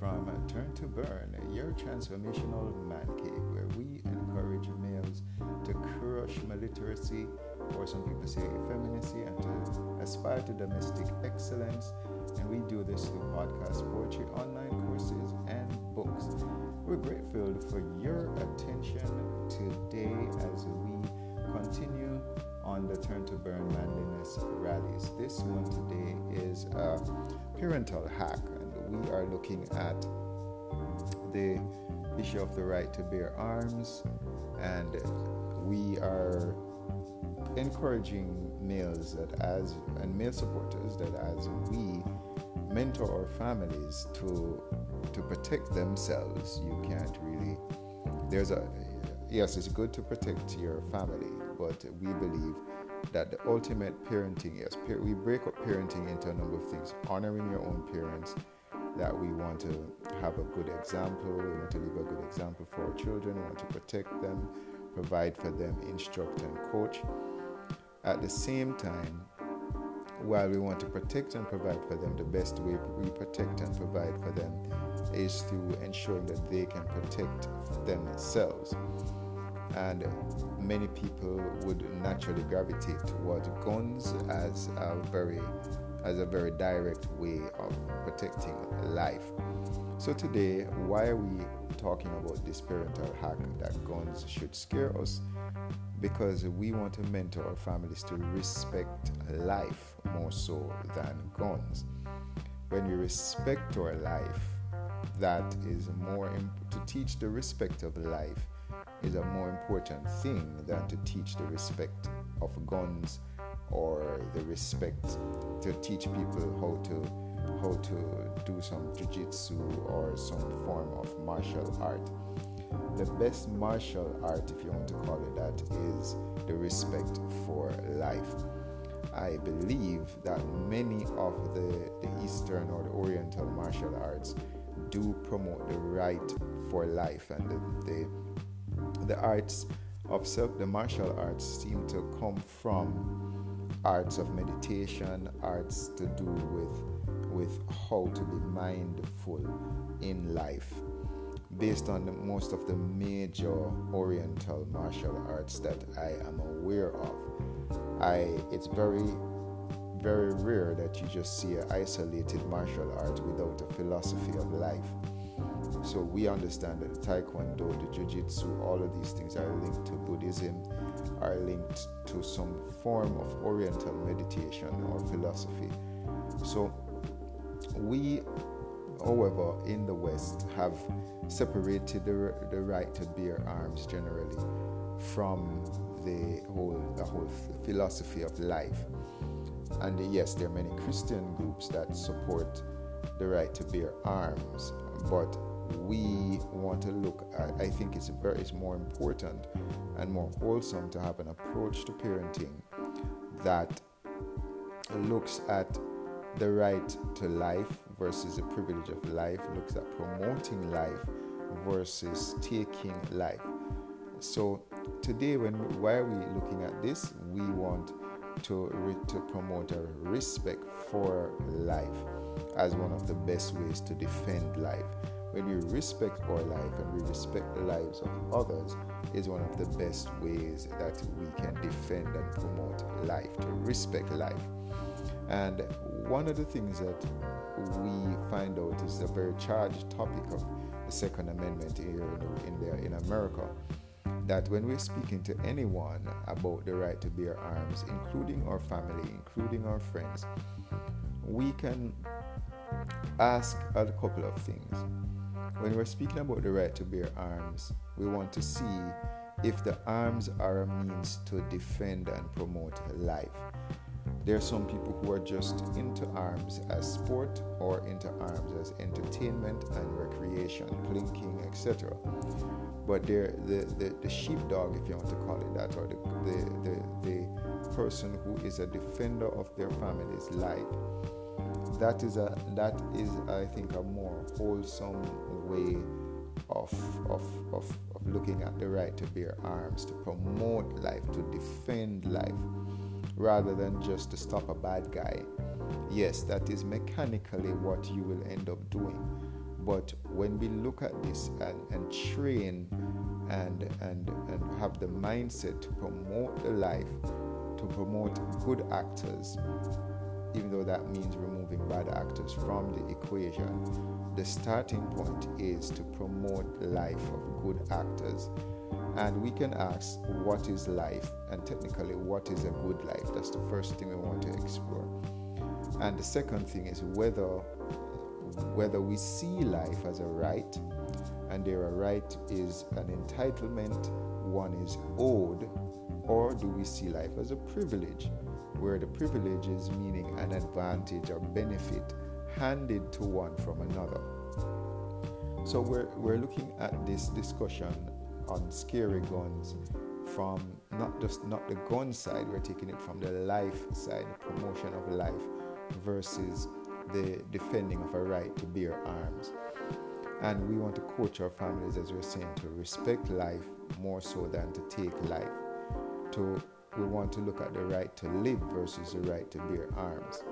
from Turn to Burn, your transformational man cave, where we encourage males to crush maliteracy, or some people say effeminacy, and to aspire to domestic excellence. And we do this through podcast, poetry, online courses, and books. We're grateful for your attention today as we continue on the Turn to Burn Manliness rallies. This one today is a parental hack we are looking at the issue of the right to bear arms, and we are encouraging males that as and male supporters that as we mentor our families to to protect themselves, you can't really. There's a yes, it's good to protect your family, but we believe that the ultimate parenting yes, we break up parenting into a number of things: honoring your own parents that we want to have a good example, we want to leave a good example for our children, we want to protect them, provide for them, instruct and coach. At the same time, while we want to protect and provide for them, the best way we protect and provide for them is through ensuring that they can protect themselves. And many people would naturally gravitate towards guns as a very as a very direct way of protecting life. So, today, why are we talking about this parental hack that guns should scare us? Because we want to mentor our families to respect life more so than guns. When we respect our life, that is more imp- to teach the respect of life is a more important thing than to teach the respect of guns or the respect to teach people how to how to do some jiu-jitsu or some form of martial art. The best martial art if you want to call it that is the respect for life. I believe that many of the, the eastern or the oriental martial arts do promote the right for life and the, the, the arts of self the martial arts seem to come from arts of meditation, arts to do with with how to be mindful in life based on the, most of the major oriental martial arts that I am aware of. I it's very very rare that you just see an isolated martial art without a philosophy of life. So we understand that Taekwondo, the Jiu-Jitsu, all of these things are linked to Buddhism, are linked to some form of Oriental meditation or philosophy. So we, however, in the West have separated the, the right to bear arms generally from the whole the whole philosophy of life. And yes, there are many Christian groups that support the right to bear arms, but we want to look at, I think it's very it's more important and more wholesome to have an approach to parenting that looks at the right to life versus the privilege of life, looks at promoting life versus taking life. So today when why are we looking at this? We want to, to promote a respect for life as one of the best ways to defend life when we respect our life and we respect the lives of others is one of the best ways that we can defend and promote life to respect life. And one of the things that we find out is a very charged topic of the second amendment here in, the, in america that when we're speaking to anyone about the right to bear arms including our family including our friends we can ask a couple of things when we're speaking about the right to bear arms, we want to see if the arms are a means to defend and promote life. There are some people who are just into arms as sport or into arms as entertainment and recreation, plinking, etc. But the, the, the sheepdog, if you want to call it that, or the, the, the, the person who is a defender of their family's life, that is a that is I think a more wholesome way of, of, of, of looking at the right to bear arms, to promote life, to defend life, rather than just to stop a bad guy. Yes, that is mechanically what you will end up doing. But when we look at this and, and train and, and, and have the mindset to promote the life, to promote good actors, even though that means removing bad actors from the equation, the starting point is to promote life of good actors. And we can ask, what is life? And technically, what is a good life? That's the first thing we want to explore. And the second thing is whether whether we see life as a right, and there a right is an entitlement, one is owed, or do we see life as a privilege, where the privilege is meaning an advantage or benefit handed to one from another. So we're, we're looking at this discussion on scary guns from not just not the gun side, we're taking it from the life side, the promotion of life versus the defending of a right to bear arms. And we want to coach our families, as we're saying, to respect life more so than to take life. To we want to look at the right to live versus the right to bear arms.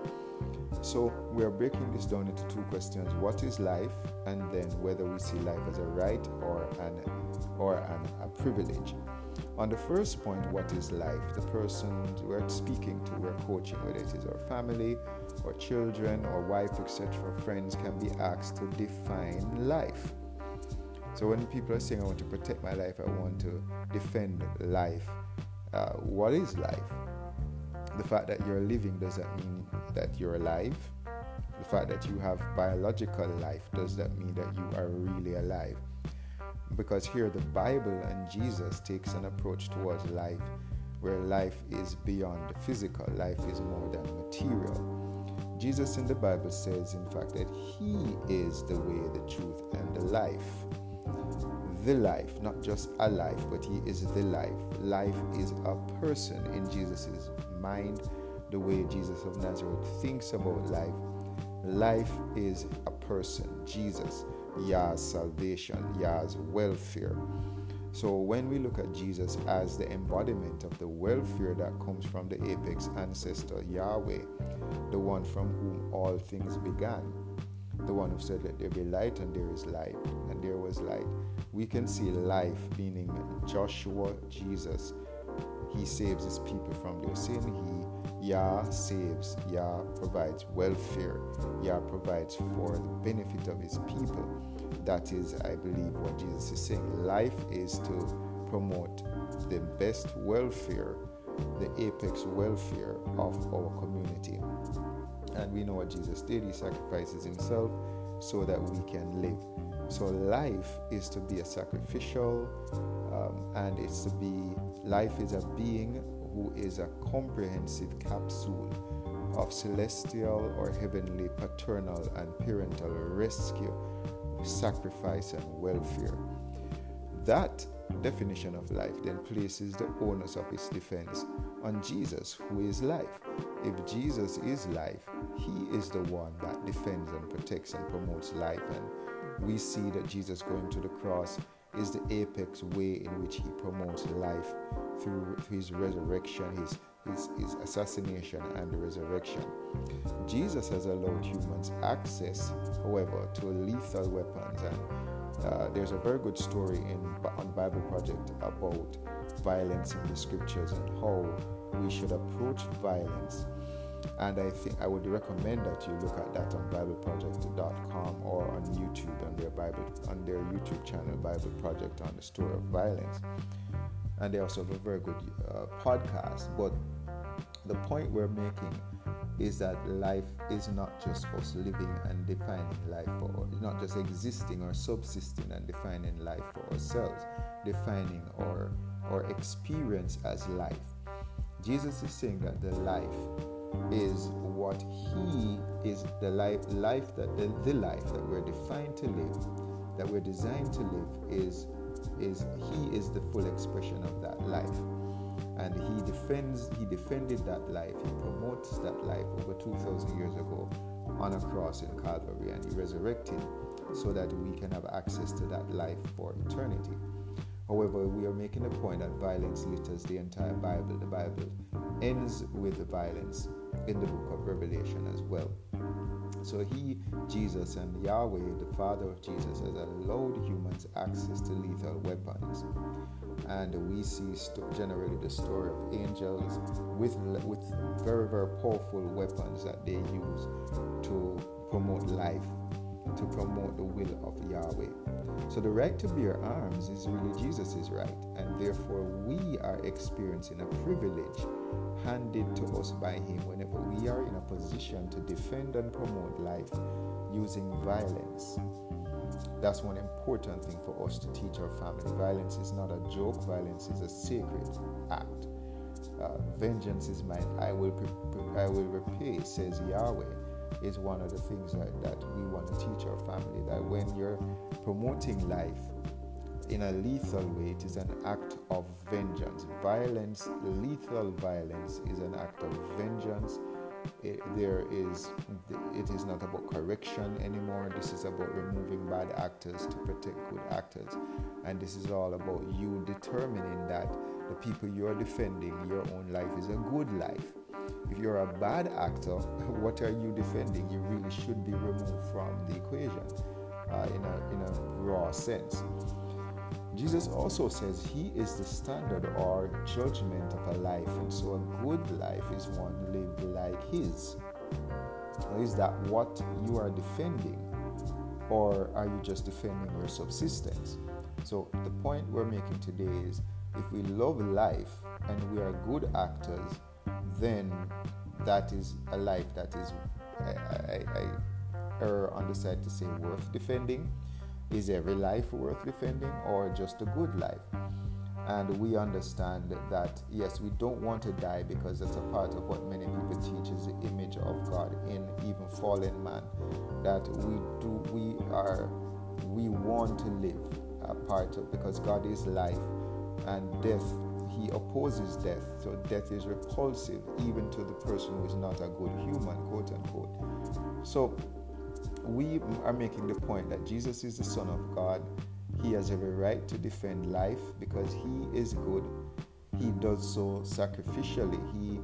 So we are breaking this down into two questions: what is life, and then whether we see life as a right or an or an, a privilege. On the first point, what is life? The person we're speaking to, we're coaching, whether it is our family or children or wife, etc., friends, can be asked to define life. So when people are saying, I want to protect my life, I want to defend life, uh, what is life? The fact that you're living doesn't mean that you're alive? The fact that you have biological life does that mean that you are really alive? because here the Bible and Jesus takes an approach towards life where life is beyond the physical, life is more than material. Jesus in the Bible says, in fact, that He is the way, the truth, and the life. The life, not just a life, but He is the life. Life is a person in Jesus' mind, the way Jesus of Nazareth thinks about life. Life is a person, Jesus. Yah's salvation, Yah's welfare. So when we look at Jesus as the embodiment of the welfare that comes from the apex ancestor, Yahweh, the one from whom all things began, the one who said, Let there be light, and there is light, and there was light. We can see life, meaning Joshua, Jesus. He saves his people from their sin. He, Yah, saves. Yah provides welfare. Yah provides for the benefit of his people that is, I believe, what Jesus is saying. Life is to promote the best welfare, the apex welfare of our community. And we know what Jesus did. He sacrifices himself so that we can live. So life is to be a sacrificial, um, and it's to be life is a being who is a comprehensive capsule of celestial or heavenly paternal and parental rescue sacrifice, and welfare. That definition of life then places the onus of its defense on Jesus, who is life. If Jesus is life, he is the one that defends and protects and promotes life. And we see that Jesus going to the cross is the apex way in which he promotes life through his resurrection, his his, his assassination and resurrection. Jesus has allowed humans access, however, to lethal weapons. And uh, there's a very good story in on Bible Project about violence in the scriptures and how we should approach violence. And I think I would recommend that you look at that on BibleProject.com or on YouTube on their Bible on their YouTube channel, Bible Project on the story of violence. And they also have a very good uh, podcast. But the point we're making is that life is not just us living and defining life for not just existing or subsisting and defining life for ourselves, defining our our experience as life. Jesus is saying that the life is what he is the life life that the, the life that we're defined to live, that we're designed to live is is he is the full expression of that life. And he defends he defended that life. He promotes that life over 2000 years ago on a cross in calvary. And he resurrected so that we can have access to that life for eternity however we are making a point that violence litters the entire bible. The bible ends with the violence in the book of revelation as well. So he, Jesus, and Yahweh, the Father of Jesus, has allowed humans access to lethal weapons. And we see st- generally the story of angels with, with very, very powerful weapons that they use to promote life, to promote the will of Yahweh. So the right to bear arms is really Jesus' right, and therefore we are experiencing a privilege handed to us by Him whenever we are in a position to defend and promote life using violence. That's one important thing for us to teach our family. Violence is not a joke, violence is a sacred act. Uh, vengeance is mine, I will, pre- I will repay, says Yahweh is one of the things that, that we want to teach our family that when you're promoting life in a lethal way, it is an act of vengeance. Violence, lethal violence, is an act of vengeance. It, there is, it is not about correction anymore. This is about removing bad actors to protect good actors, and this is all about you determining that the people you are defending, your own life is a good life if you're a bad actor, what are you defending? You really should be removed from the equation uh, in, a, in a raw sense. Jesus also says he is the standard or judgment of a life, and so a good life is one lived like his. Is that what you are defending, or are you just defending your subsistence? So, the point we're making today is if we love life and we are good actors, then that is a life that is, I, I, I err on the side to say worth defending. Is every life worth defending or just a good life? And we understand that, yes, we don't want to die because that's a part of what many people teach is the image of God in even fallen man. That we do, we are, we want to live a part of because God is life and death he opposes death. So death is repulsive even to the person who is not a good human, quote unquote. So we are making the point that Jesus is the Son of God. He has every right to defend life because he is good. He does so sacrificially. He,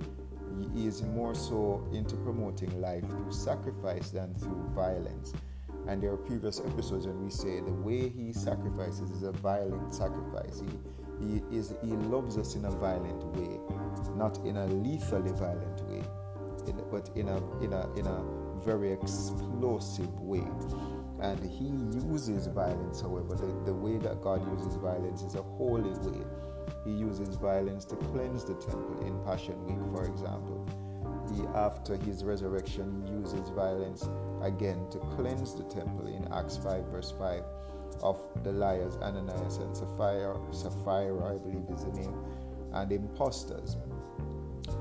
he is more so into promoting life through sacrifice than through violence. And there are previous episodes when we say the way he sacrifices is a violent sacrifice. He he is he loves us in a violent way, not in a lethally violent way, in, but in a in a in a very explosive way. And he uses violence, however, the, the way that God uses violence is a holy way. He uses violence to cleanse the temple in Passion Week, for example. He, after his resurrection, uses violence again to cleanse the temple in Acts 5, verse 5 of the liars, Ananias and Sapphira, Sapphira, I believe is the name, and impostors.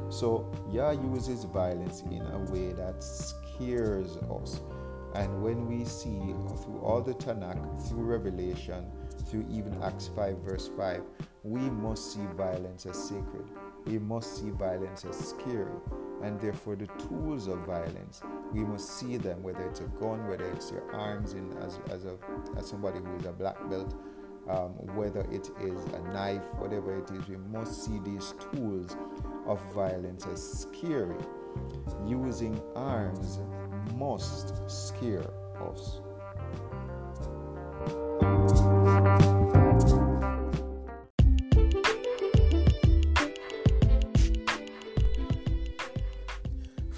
So Yah uses violence in a way that scares us. And when we see through all the Tanakh, through Revelation, through even Acts 5, verse 5, we must see violence as sacred. We must see violence as scary and therefore the tools of violence we must see them whether it's a gun whether it's your arms in as, as a as somebody who is a black belt um, whether it is a knife whatever it is we must see these tools of violence as scary. Using arms must scare us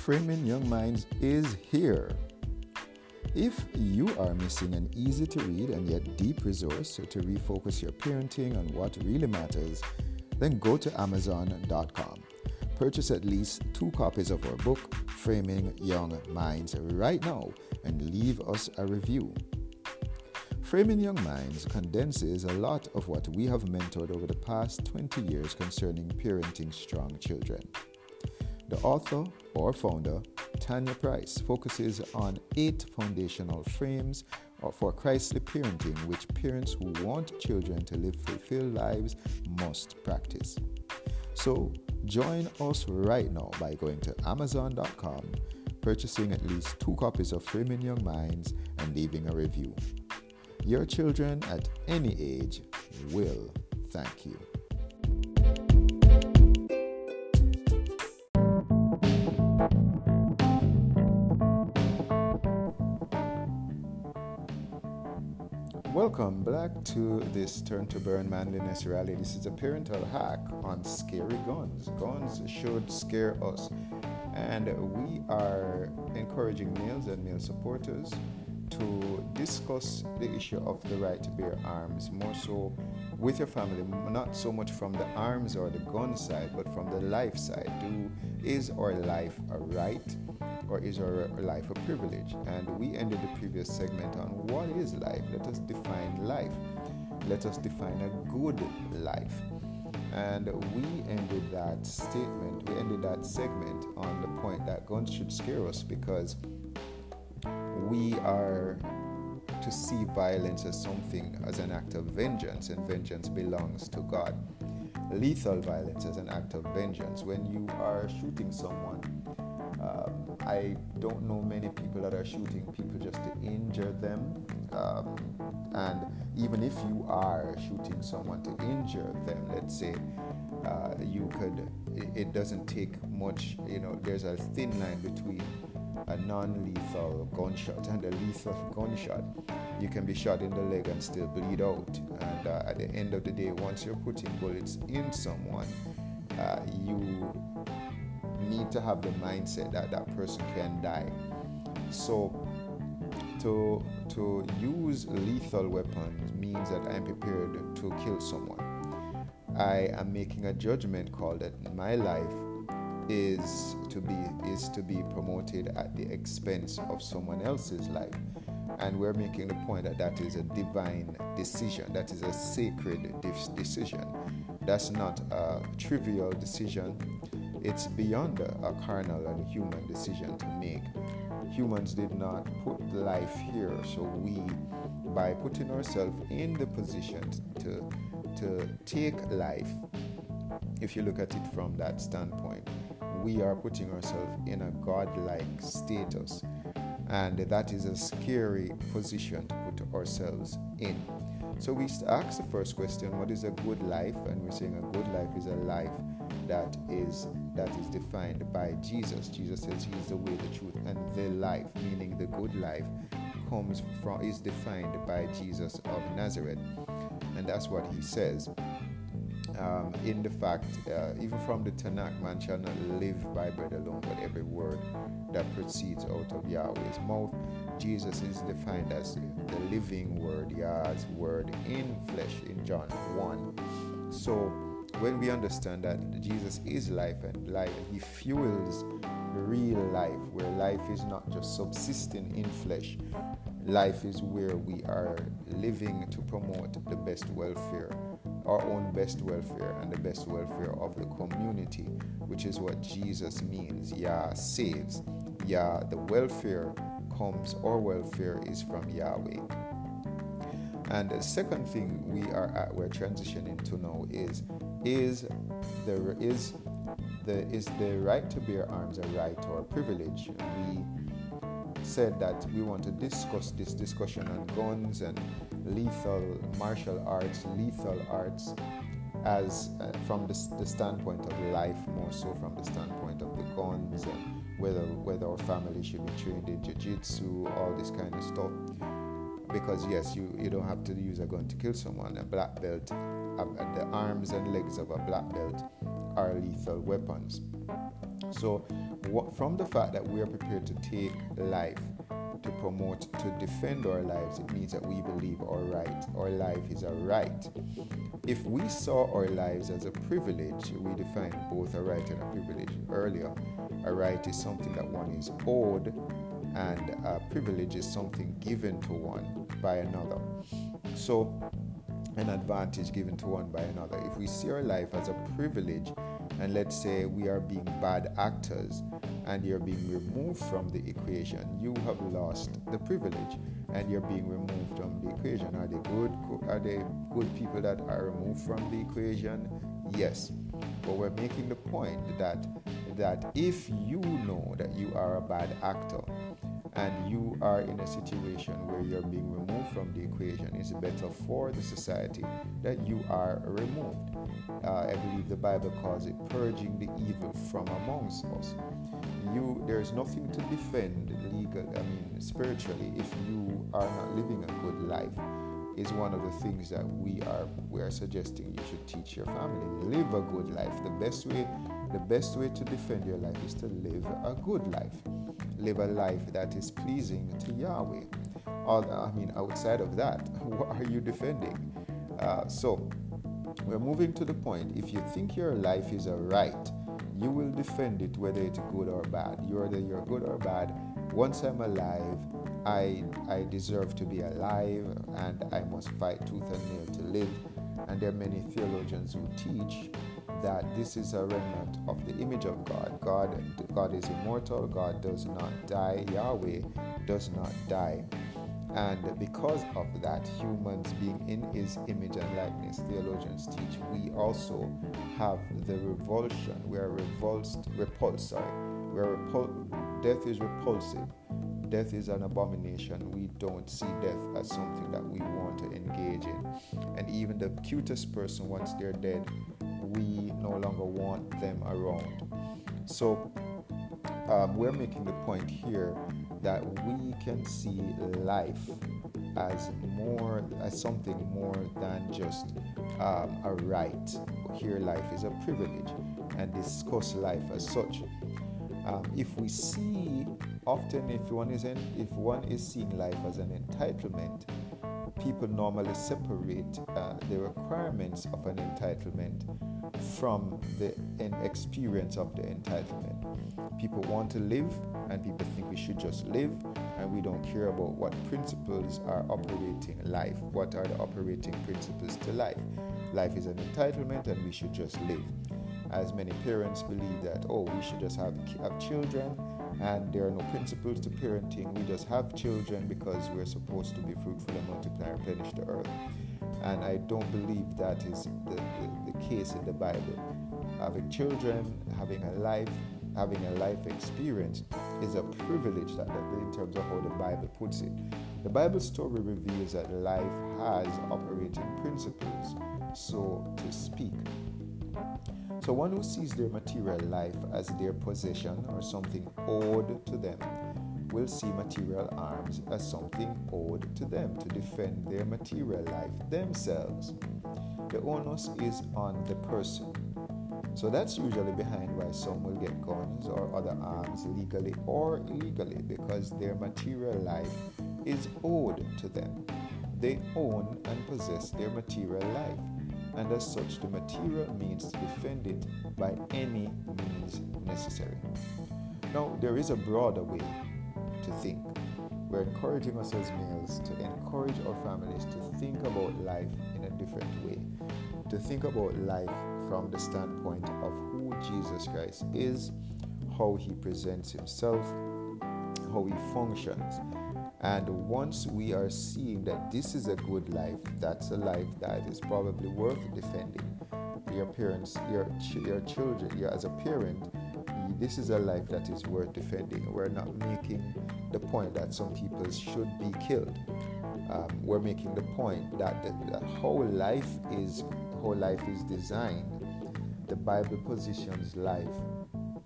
Framing Young Minds is here. If you are missing an easy to read and yet deep resource to refocus your parenting on what really matters, then go to Amazon.com. Purchase at least two copies of our book, Framing Young Minds, right now and leave us a review. Framing Young Minds condenses a lot of what we have mentored over the past 20 years concerning parenting strong children. The author or founder, Tanya Price, focuses on eight foundational frames for Christly parenting, which parents who want children to live fulfilled lives must practice. So, join us right now by going to Amazon.com, purchasing at least two copies of Framing Young Minds, and leaving a review. Your children at any age will thank you. To this Turn to Burn Manliness Rally. This is a parental hack on scary guns. Guns should scare us. And we are encouraging males and male supporters to discuss the issue of the right to bear arms more so with your family, not so much from the arms or the gun side, but from the life side. Do is our life a right or is our life a privilege? And we ended the previous segment on what is life. Let us define life. Let us define a good life. And we ended that statement, we ended that segment on the point that guns should scare us because we are to see violence as something, as an act of vengeance, and vengeance belongs to God. Lethal violence as an act of vengeance. When you are shooting someone, I don't know many people that are shooting people just to injure them. Um, and even if you are shooting someone to injure them, let's say, uh, you could, it, doesn't take much, you know, there's a thin line between a non-lethal gunshot and a lethal gunshot. You can be shot in the leg and still bleed out. And uh, at the end of the day, once you're putting bullets in someone, uh, you need to have the mindset that that person can die. So to to use lethal weapons means that I'm prepared to kill someone. I am making a judgment call that my life is to be is to be promoted at the expense of someone else's life and we're making the point that that is a divine decision that is a sacred decision that's not a trivial decision it's beyond a, a carnal and human decision to make humans did not put life here so we by putting ourselves in the position to to take life if you look at it from that standpoint we are putting ourselves in a godlike status. And that is a scary position to put ourselves in. So we ask the first question, what is a good life? And we're saying a good life is a life that is that is defined by Jesus. Jesus says he is the way, the truth, and the life, meaning the good life comes from is defined by Jesus of Nazareth. And that's what he says um, in the fact, uh, even from the Tanakh, man shall not live by bread alone, but every word that proceeds out of Yahweh's mouth. Jesus is defined as the living word, Yah's word in flesh in John 1. So when we understand that Jesus is life and life, He fuels real life, where life is not just subsisting in flesh. Life is where we are living to promote the best welfare our own best welfare and the best welfare of the community, which is what Jesus means. Yah saves. Yah, the welfare comes, our welfare is from Yahweh. And the second thing we are at, we're transitioning to now is is there is the is the right to bear arms a right or a privilege? We said that we want to discuss this discussion on guns and lethal martial arts, lethal arts, as uh, from the, the, standpoint of life, more so from the standpoint of the guns and whether whether our family should be trained in jiu-jitsu, all this kind of stuff. Because yes, you, you don't have to use a gun to kill someone. A black belt, the arms and legs of a black belt are lethal weapons. So, what, from the fact that we are prepared to take life to promote, to defend our lives, it means that we believe our right, our life is a right. If we saw our lives as a privilege, we defined both a right and a privilege earlier. A right is something that one is owed, and a privilege is something given to one by another. So, an advantage given to one by another. If we see our life as a privilege, and let's say we are being bad actors and you're being removed from the equation, you have lost the privilege and you're being removed from the equation. Are they good? Are they good people that are removed from the equation? Yes. But we're making the point that that if you know that you are a bad actor and you are in a situation where you're being removed from the equation, it's better for the society that you are removed. Uh, I believe the Bible calls it purging the evil from amongst us. You, there's nothing to defend legal, I mean, spiritually, if you are not living a good life. Is one of the things that we are we are suggesting you should teach your family. Live a good life. The best way the best way to defend your life is to live a good life. Live a life that is pleasing to Yahweh. I mean, outside of that, what are you defending? Uh, so, we're moving to the point. If you think your life is a right, you will defend it whether it's good or bad. You are Whether you're good or bad, once I'm alive, I, I deserve to be alive and I must fight tooth and nail to live. And there are many theologians who teach that this is a remnant of the image of God. God, God is immortal, God does not die, Yahweh does not die. And because of that, humans being in his image and likeness, theologians teach, we also have the revulsion. We are revulsed, repulsed, sorry. We are repul- death is repulsive. Death is an abomination. We don't see death as something that we want to engage in. And even the cutest person, once they're dead, we no longer want them around. So um, we're making the point here that we can see life as more as something more than just um, a right. Here, life is a privilege, and discuss life as such. Um, if we see often, if one is if one is seeing life as an entitlement, people normally separate uh, the requirements of an entitlement from the experience of the entitlement. People want to live, and people think we should just live, and we don't care about what principles are operating life. What are the operating principles to life? Life is an entitlement, and we should just live. As many parents believe that, oh, we should just have, have children and there are no principles to parenting. We just have children because we're supposed to be fruitful and multiply and replenish the earth. And I don't believe that is the, the, the case in the Bible. Having children, having a life, having a life experience is a privilege that, in terms of how the Bible puts it. The Bible story reveals that life has operating principles, so to speak. So one who sees their material life as their possession or something owed to them will see material arms as something owed to them to defend their material life themselves. The onus is on the person. So that's usually behind why some will get guns or other arms legally or illegally because their material life is owed to them. They own and possess their material life and as such, the material means to defend it by any means necessary. Now, there is a broader way to think. We're encouraging us as males to encourage our families to think about life in a different way, to think about life from the standpoint of who Jesus Christ is, how he presents himself, how he functions, and once we are seeing that this is a good life, that's a life that is probably worth defending. Your parents, your your children, you as a parent, this is a life that is worth defending. We're not making the point that some people should be killed. Um, we're making the point that, the, that how life is how life is designed. The Bible positions life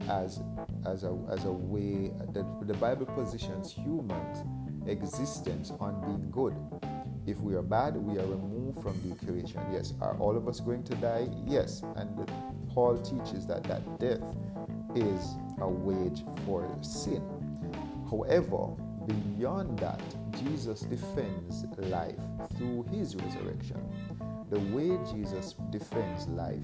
as as a as a way. The, the Bible positions humans existence on being good. If we are bad, we are removed from the equation. Yes, are all of us going to die? Yes. And Paul teaches that that death is a wage for sin. However, beyond that, Jesus defends life through his resurrection. The way Jesus defends life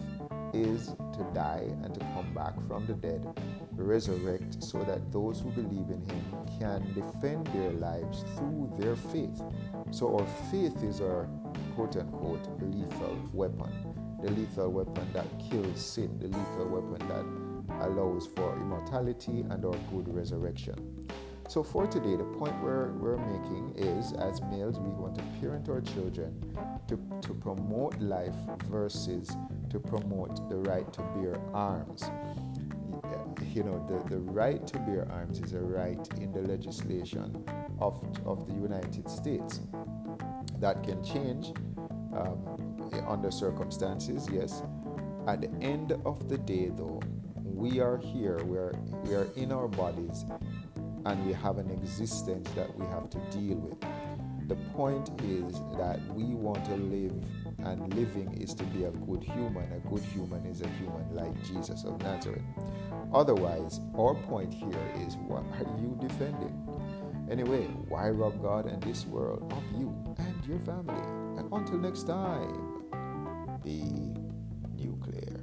is to die and to come back from the dead, resurrect, so that those who believe in him can defend their lives through their faith. So, our faith is our quote unquote lethal weapon. The lethal weapon that kills sin, the lethal weapon that allows for immortality and our good resurrection. So, for today, the point we're, we're making is as males, we want to parent our children to, to promote life versus to promote the right to bear arms. You know, the, the right to bear arms is a right in the legislation of, of the United States. That can change um, under circumstances, yes. At the end of the day, though, we are here, we are, we are in our bodies, and we have an existence that we have to deal with. The point is that we want to live, and living is to be a good human. A good human is a human like Jesus of Nazareth. Otherwise, our point here is what are you defending? Anyway, why rob God and this world of you and your family? And until next time, be nuclear.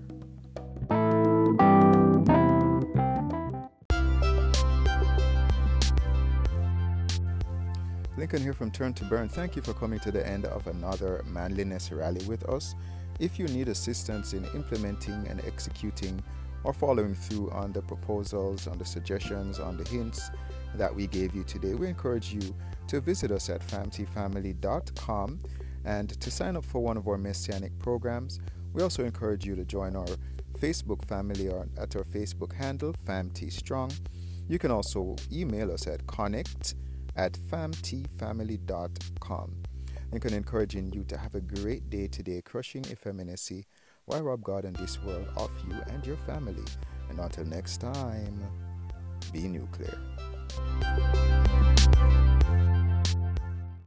Lincoln here from Turn to Burn. Thank you for coming to the end of another manliness rally with us. If you need assistance in implementing and executing or following through on the proposals, on the suggestions, on the hints that we gave you today, we encourage you to visit us at famtfamily.com and to sign up for one of our messianic programs. We also encourage you to join our Facebook family or at our Facebook handle, FamTStrong. You can also email us at connect at famtfamily.com. And can encouraging you to have a great day today, crushing effeminacy while rob God and this world of you and your family. And until next time, be nuclear.